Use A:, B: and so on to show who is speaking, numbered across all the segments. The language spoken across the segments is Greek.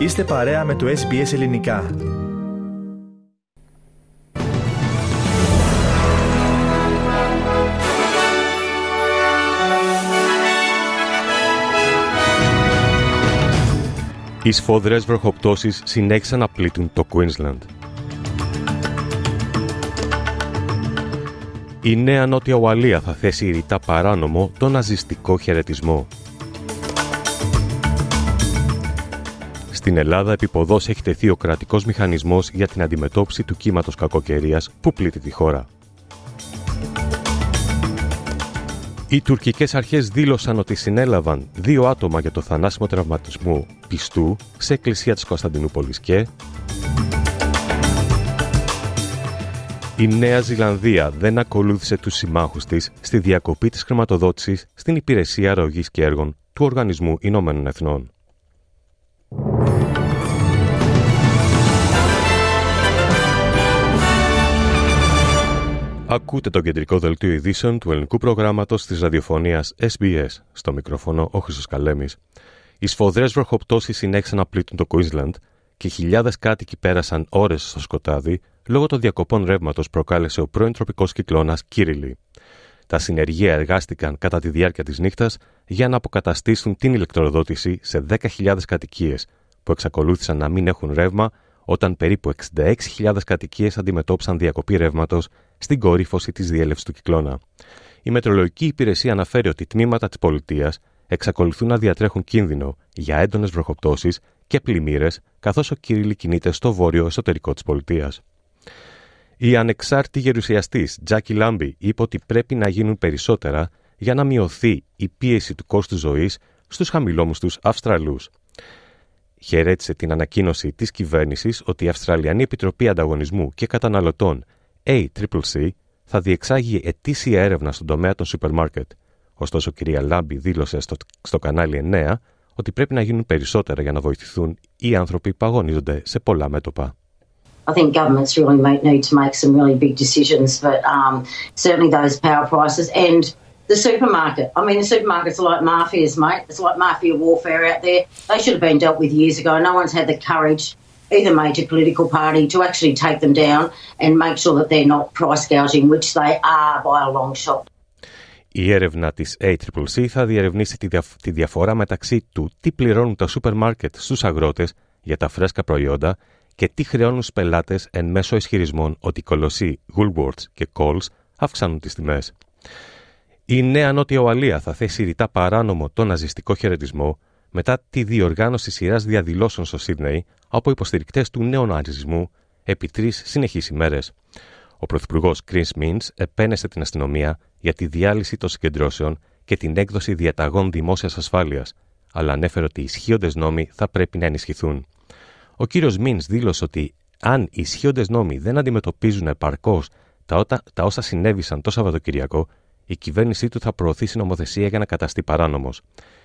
A: Είστε παρέα με το SBS Ελληνικά.
B: Οι σφόδρες βροχοπτώσεις συνέχισαν να πλήττουν το Queensland. Η νέα Νότια Ουαλία θα θέσει ρητά παράνομο τον ναζιστικό χαιρετισμό. Στην Ελλάδα επιποδός έχει τεθεί ο κρατικός μηχανισμός για την αντιμετώπιση του κύματος κακοκαιρίας που πλήττει τη χώρα. Οι τουρκικές αρχές δήλωσαν ότι συνέλαβαν δύο άτομα για το θανάσιμο τραυματισμό πιστού σε εκκλησία της Κωνσταντινούπολης και η Νέα Ζηλανδία δεν ακολούθησε τους συμμάχους της στη διακοπή της χρηματοδότησης στην υπηρεσία αρρωγής και έργων του Οργανισμού Ηνωμένων Εθνών. Ακούτε το κεντρικό δελτίο ειδήσεων του ελληνικού προγράμματος της ραδιοφωνίας SBS. Στο μικρόφωνο ο Χρυσός Καλέμης. Οι σφοδρές βροχοπτώσεις συνέχισαν να πλήττουν το Queensland και χιλιάδες κάτοικοι πέρασαν ώρες στο σκοτάδι λόγω των διακοπών ρεύματος προκάλεσε ο πρώην τροπικός κυκλώνας Κύριλι. Τα συνεργεία εργάστηκαν κατά τη διάρκεια της νύχτας για να αποκαταστήσουν την ηλεκτροδότηση σε 10.000 κατοικίες που εξακολούθησαν να μην έχουν ρεύμα όταν περίπου 66.000 κατοικίες αντιμετώπισαν διακοπή ρεύματος στην κορύφωση της διέλευσης του κυκλώνα. Η Μετρολογική Υπηρεσία αναφέρει ότι τμήματα της πολιτείας εξακολουθούν να διατρέχουν κίνδυνο για έντονες βροχοπτώσεις και πλημμύρες, καθώς ο Κυρίλι κινείται στο βόρειο εσωτερικό της πολιτείας. Η ανεξάρτητη γερουσιαστής Τζάκι Λάμπη είπε ότι πρέπει να γίνουν περισσότερα για να μειωθεί η πίεση του κόστου ζωής στους χαμηλόμουστους Αυστραλούς χαιρέτησε την ανακοίνωση της κυβέρνησης ότι η Αυστραλιανή Επιτροπή Ανταγωνισμού και Καταναλωτών ACCC θα διεξάγει ετήσια έρευνα στον τομέα των σούπερ μάρκετ. Ωστόσο, κυρία Λάμπη δήλωσε στο, στο κανάλι 9 ότι πρέπει να γίνουν περισσότερα για να βοηθηθούν οι άνθρωποι που αγωνίζονται σε πολλά μέτωπα.
C: I think governments really may need to make some really big decisions, but um, certainly those power prices and the supermarket. I mean, the supermarkets are like mafias, mate. It's like mafia warfare out there. They should have been dealt with years ago. No one's had the courage, either major political party, to actually take them down and make sure that they're not price gouging, which they are by a long shot.
B: Η έρευνα της ACCC θα διερευνήσει τη, δια... τη διαφορά μεταξύ του τι πληρώνουν τα σούπερ μάρκετ στους αγρότες για τα φρέσκα προϊόντα και τι χρεώνουν στους πελάτες εν μέσω ισχυρισμών ότι οι κολοσσοί Woolworths και Coles αυξάνουν τις τιμές. Η νέα Νότια Ουαλία θα θέσει ρητά παράνομο τον ναζιστικό χαιρετισμό μετά τη διοργάνωση σειράς διαδηλώσεων στο Σίδνεϊ από υποστηρικτές του νέου ναζισμού επί τρεις συνεχείς ημέρες. Ο Πρωθυπουργός Κριν Μίντ επένεσε την αστυνομία για τη διάλυση των συγκεντρώσεων και την έκδοση διαταγών δημόσιας ασφάλειας, αλλά ανέφερε ότι οι ισχύοντες νόμοι θα πρέπει να ενισχυθούν. Ο κύριος Μίντ δήλωσε ότι αν οι ισχύοντες νόμοι δεν αντιμετωπίζουν επαρκώς τα, τα όσα συνέβησαν το Σαββατοκυριακό, η κυβέρνησή του θα προωθήσει νομοθεσία για να καταστεί παράνομος.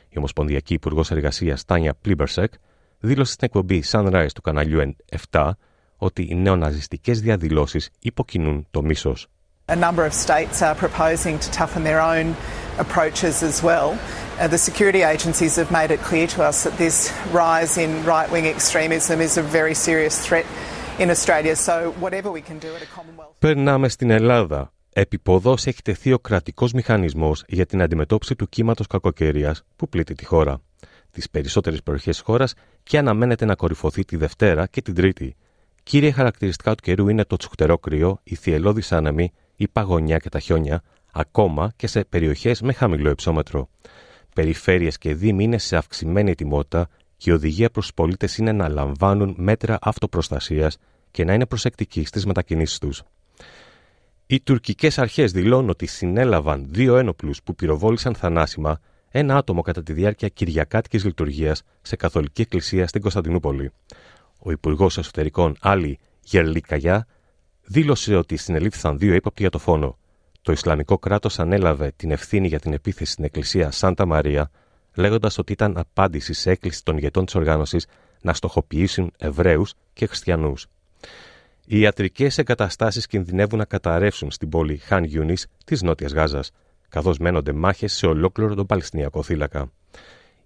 B: Η Ομοσπονδιακή Υπουργός Εργασίας Τάνια Πλίμπερσεκ δήλωσε στην εκπομπή Sunrise του καναλιού 7 ότι οι νεοναζιστικές διαδηλώσεις υποκινούν το μίσος.
D: A number of states are proposing to toughen their own approaches as well. Uh, the security agencies have made it clear to us that this rise in right wing extremism is a very serious threat in Australia. So, whatever we can do at a Commonwealth.
B: Περνάμε στην Ελλάδα. Επιποδό έχει τεθεί ο κρατικός μηχανισμός για την αντιμετώπιση του κύματος κακοκαιρίας που πλήττει τη χώρα. Τις περισσότερες περιοχές της χώρας και αναμένεται να κορυφωθεί τη Δευτέρα και την Τρίτη. Κύρια χαρακτηριστικά του καιρού είναι το τσουχτερό κρύο, η θυελώδη άνεμη, η παγωνιά και τα χιόνια, ακόμα και σε περιοχές με χαμηλό υψόμετρο. Περιφέρειες και δήμοι είναι σε αυξημένη ετοιμότητα και η οδηγία προς τους πολίτες είναι να λαμβάνουν μέτρα αυτοπροστασίας και να είναι προσεκτικοί στις μετακινήσεις τους. Οι τουρκικές αρχές δηλώνουν ότι συνέλαβαν δύο ένοπλους που πυροβόλησαν θανάσιμα ένα άτομο κατά τη διάρκεια κυριακάτικης λειτουργίας σε καθολική εκκλησία στην Κωνσταντινούπολη. Ο Υπουργός Εσωτερικών Άλλη Γερλικαγιά δήλωσε ότι συνελήφθησαν δύο ύποπτοι για το φόνο. Το Ισλαμικό κράτος ανέλαβε την ευθύνη για την επίθεση στην εκκλησία Σάντα Μαρία, λέγοντας ότι ήταν απάντηση σε έκκληση των ηγετών της οργάνωσης να στοχοποιήσουν Εβραίους και Χριστιανούς. Οι ιατρικές εγκαταστάσεις κινδυνεύουν να καταρρεύσουν στην πόλη Χαν Γιούνις της Νότιας Γάζας, καθώς μένονται μάχες σε ολόκληρο τον Παλαιστινιακό θύλακα.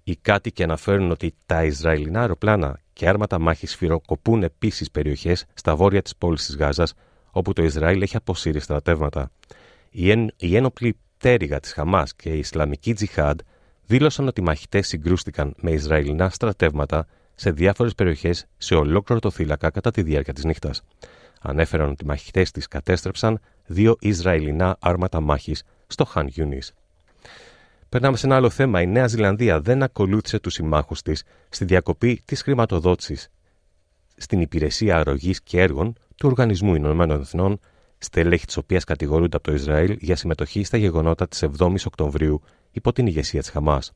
B: Οι κάτοικοι αναφέρουν ότι τα Ισραηλινά αεροπλάνα και άρματα μάχης σφυροκοπούν επίσης περιοχές στα βόρεια της πόλης της Γάζας, όπου το Ισραήλ έχει αποσύρει στρατεύματα. Η, εν, η ένοπλη πτέρυγα της Χαμάς και η Ισλαμική Τζιχάντ δήλωσαν ότι οι μαχητές συγκρούστηκαν με Ισραηλινά στρατεύματα σε διάφορες περιοχές σε ολόκληρο το θύλακα κατά τη διάρκεια της νύχτας. Ανέφεραν ότι οι μαχητές τη κατέστρεψαν δύο Ισραηλινά άρματα μάχης στο Χαν Γιούνις. Περνάμε σε ένα άλλο θέμα. Η Νέα Ζηλανδία δεν ακολούθησε τους συμμάχους της στη διακοπή της χρηματοδότησης στην υπηρεσία αρρωγής και έργων του Οργανισμού Ηνωμένων Εθνών, στελέχη της οποίας κατηγορούνται από το Ισραήλ για συμμετοχή στα γεγονότα της 7η Οκτωβρίου υπό την ηγεσία της Χαμάς.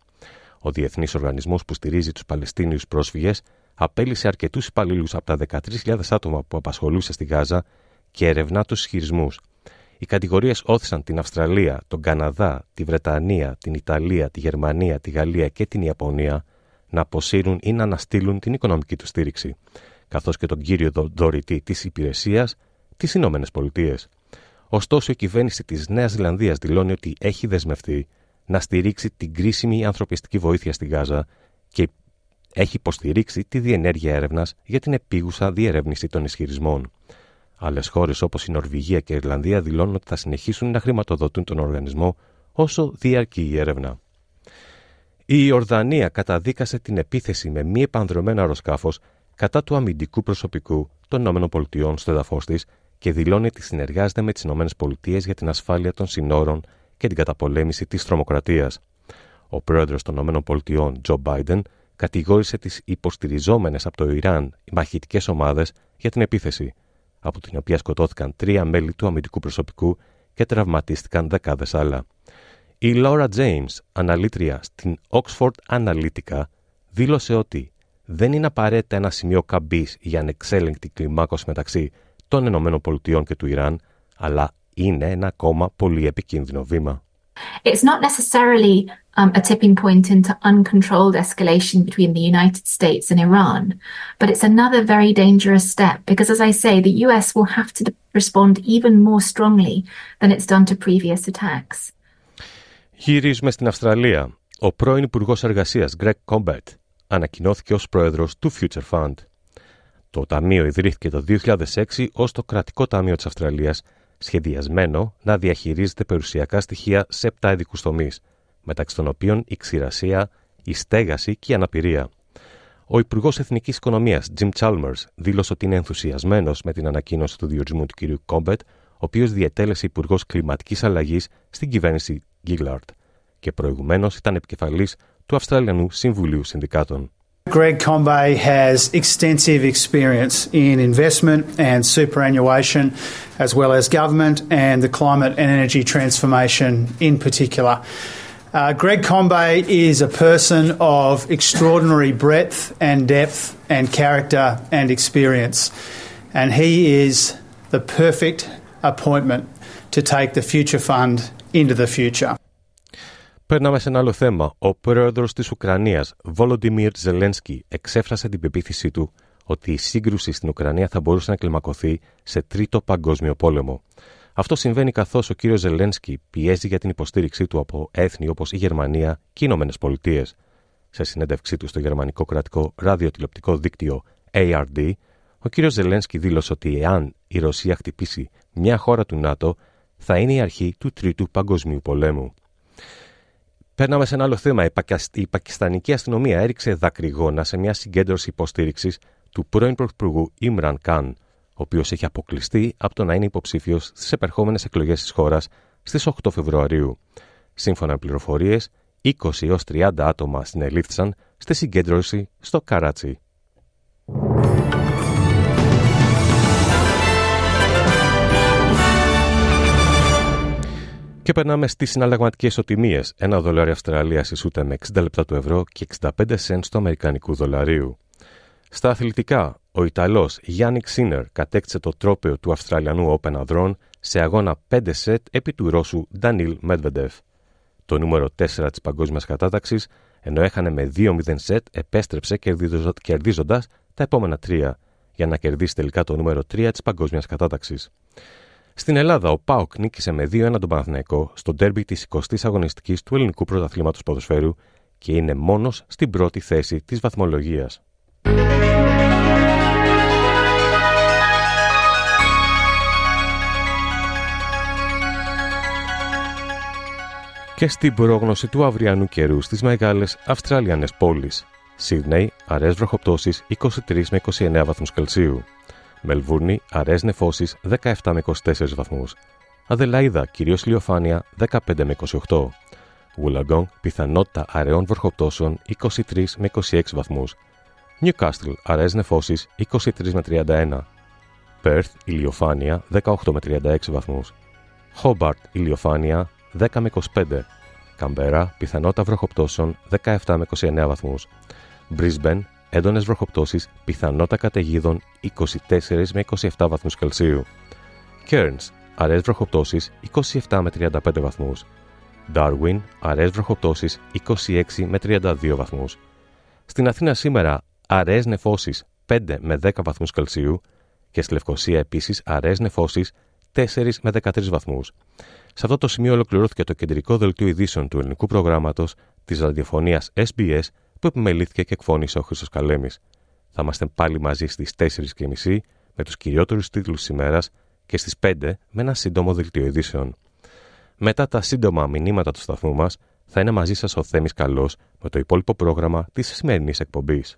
B: Ο Διεθνής Οργανισμός που στηρίζει τους Παλαιστίνιους πρόσφυγες απέλησε αρκετούς υπαλλήλους από τα 13.000 άτομα που απασχολούσε στη Γάζα και ερευνά τους ισχυρισμούς. Οι κατηγορίες όθησαν την Αυστραλία, τον Καναδά, τη Βρετανία, την Ιταλία, τη Γερμανία, τη Γαλλία και την Ιαπωνία να αποσύρουν ή να αναστείλουν την οικονομική τους στήριξη, καθώς και τον κύριο δωρητή της υπηρεσίας, τις Ηνωμένες Πολιτείες. Ωστόσο, η κυβέρνηση της Νέας Ζηλανδίας δηλώνει ότι έχει δεσμευτεί να στηρίξει την κρίσιμη ανθρωπιστική βοήθεια στη Γάζα και έχει υποστηρίξει τη διενέργεια έρευνας για την επίγουσα διερεύνηση των ισχυρισμών. Άλλες χώρες όπως η Νορβηγία και η Ιρλανδία δηλώνουν ότι θα συνεχίσουν να χρηματοδοτούν τον οργανισμό όσο διαρκεί η έρευνα. Η Ιορδανία καταδίκασε την επίθεση με μη επανδρομένο αεροσκάφος κατά του αμυντικού προσωπικού των ΗΠΑ στο έδαφος της και δηλώνει ότι συνεργάζεται με τις ΗΠΑ για την ασφάλεια των συνόρων και την καταπολέμηση της τρομοκρατίας. Ο πρόεδρος των ΗΠΑ, Τζο Μπάιντεν, κατηγόρησε τις υποστηριζόμενες από το Ιράν μαχητικές ομάδες για την επίθεση, από την οποία σκοτώθηκαν τρία μέλη του αμυντικού προσωπικού και τραυματίστηκαν δεκάδες άλλα. Η Laura James, αναλύτρια στην Oxford Analytica, δήλωσε ότι δεν είναι απαραίτητα ένα σημείο καμπής για ανεξέλεγκτη κλιμάκωση μεταξύ των ΗΠΑ και του Ιράν, αλλά είναι ένα ακόμα πολύ επικίνδυνο βήμα.
E: It's not necessarily um, a tipping point into uncontrolled escalation between the United States and Iran, but it's another very dangerous step because, as I say, the US will have to respond even more strongly than it's done to previous attacks.
B: Γυρίζουμε στην Αυστραλία. Ο πρώην Υπουργό Εργασία Greg Combet ανακοινώθηκε ω πρόεδρο του Future Fund. Το ταμείο ιδρύθηκε το 2006 ως το κρατικό ταμείο της Αυστραλίας σχεδιασμένο να διαχειρίζεται περιουσιακά στοιχεία σε 7 ειδικού τομείς, μεταξύ των οποίων η ξηρασία, η στέγαση και η αναπηρία. Ο Υπουργός Εθνικής Οικονομίας, Jim Chalmers, δήλωσε ότι είναι ενθουσιασμένος με την ανακοίνωση του διορισμού του κ. Κόμπετ, ο οποίος διετέλεσε Υπουργός Κλιματικής Αλλαγής στην κυβέρνηση Gillard και προηγουμένως ήταν επικεφαλής του Αυστραλιανού Συμβουλίου Συνδικάτων.
F: Greg Combay has extensive experience in investment and superannuation, as well as government and the climate and energy transformation in particular. Uh, Greg Combay is a person of extraordinary breadth and depth and character and experience, and he is the perfect appointment to take the Future Fund into the future.
B: Περνάμε σε ένα άλλο θέμα. Ο πρόεδρος της Ουκρανίας, Βόλοντιμιρ Ζελένσκι, εξέφρασε την πεποίθησή του ότι η σύγκρουση στην Ουκρανία θα μπορούσε να κλιμακωθεί σε τρίτο παγκόσμιο πόλεμο. Αυτό συμβαίνει καθώς ο κύριος Ζελένσκι πιέζει για την υποστήριξή του από έθνη όπως η Γερμανία και οι Ηνωμένες Πολιτείες. Σε συνέντευξή του στο γερμανικό κρατικό ραδιοτηλεοπτικό δίκτυο ARD, ο κύριος Ζελένσκι δήλωσε ότι εάν η Ρωσία χτυπήσει μια χώρα του ΝΑΤΟ, θα είναι η αρχή του Τρίτου Παγκοσμίου Πολέμου. Παίρναμε σε ένα άλλο θέμα. Η πακιστανική αστυνομία έριξε δακρυγόνα σε μια συγκέντρωση υποστήριξης του πρώην Πρωθυπουργού Ιμραν Καν, ο οποίος έχει αποκλειστεί από το να είναι υποψήφιος στις επερχόμενες εκλογές της χώρας στις 8 Φεβρουαρίου. Σύμφωνα με πληροφορίες, 20 έως 30 άτομα συνελήφθησαν στη συγκέντρωση στο Καράτσι. Και περνάμε στις συναλλαγματικές οτιμίες, Ένα δολάριο Αυστραλίας ισούται με 60 λεπτά του ευρώ και 65 cents του Αμερικανικού δολαρίου. Στα αθλητικά, ο Ιταλός Γιάννη Ξίνερ κατέκτησε το τρόπαιο του Αυστραλιανού Open Αδρών σε αγώνα 5 σετ επί του Ρώσου Ντανίλ Μέντβεντεφ. Το νούμερο 4 της παγκόσμιας κατάταξης, ενώ έχανε με 2-0 σετ, επέστρεψε κερδίζοντα τα επόμενα τρία, για να κερδίσει τελικά το νούμερο 3 της παγκόσμιας κατάταξης. Στην Ελλάδα, ο Πάοκ νίκησε με 2-1 τον Παναθηναϊκό στο ντέρμπι της 20η αγωνιστικής του ελληνικού πρωταθλήματος ποδοσφαίρου και είναι μόνος στην πρώτη θέση της βαθμολογίας. Και στην πρόγνωση του αυριανού καιρού στις μεγάλες Αυστραλιανές πόλεις. Σίδνεϊ, αραιές βροχοπτώσεις 23 με 29 βαθμούς Κελσίου. Μελβούρνη, αραιές νεφώσεις 17 με 24 βαθμούς. Αδελαίδα, κυρίως λιοφάνεια 15 με 28. Wollongong, πιθανότητα αραιών βροχοπτώσεων 23 με 26 βαθμούς. Newcastle, αραιές νεφώσεις 23 με 31. Perth, ηλιοφάνεια 18 με 36 βαθμούς. Hobart, ηλιοφάνεια 10 με 25. Καμπέρα, πιθανότητα βροχοπτώσεων 17 με 29 βαθμούς. Brisbane, έντονες βροχοπτώσεις, πιθανότητα καταιγίδων 24 με 27 βαθμούς Κελσίου. Cairns, αραιές βροχοπτώσεις 27 με 35 βαθμούς. Darwin, αραιές βροχοπτώσεις 26 με 32 βαθμούς. Στην Αθήνα σήμερα, αραιές νεφώσεις 5 με 10 βαθμούς Κελσίου και στη Λευκοσία επίσης αραιές νεφώσεις 4 με 13 βαθμούς. Σε αυτό το σημείο ολοκληρώθηκε το κεντρικό δελτίο ειδήσεων του ελληνικού προγράμματος της ραδιοφωνίας SBS που επιμελήθηκε και εκφώνησε ο Χρήστος Καλέμης. Θα είμαστε πάλι μαζί στις 4.30 με τους κυριότερους τίτλους της ημέρας και στις 5 με ένα σύντομο δελτίο ειδήσεων. Μετά τα σύντομα μηνύματα του σταθμού μας, θα είναι μαζί σας ο Θέμης Καλός με το υπόλοιπο πρόγραμμα της σημερινής εκπομπής.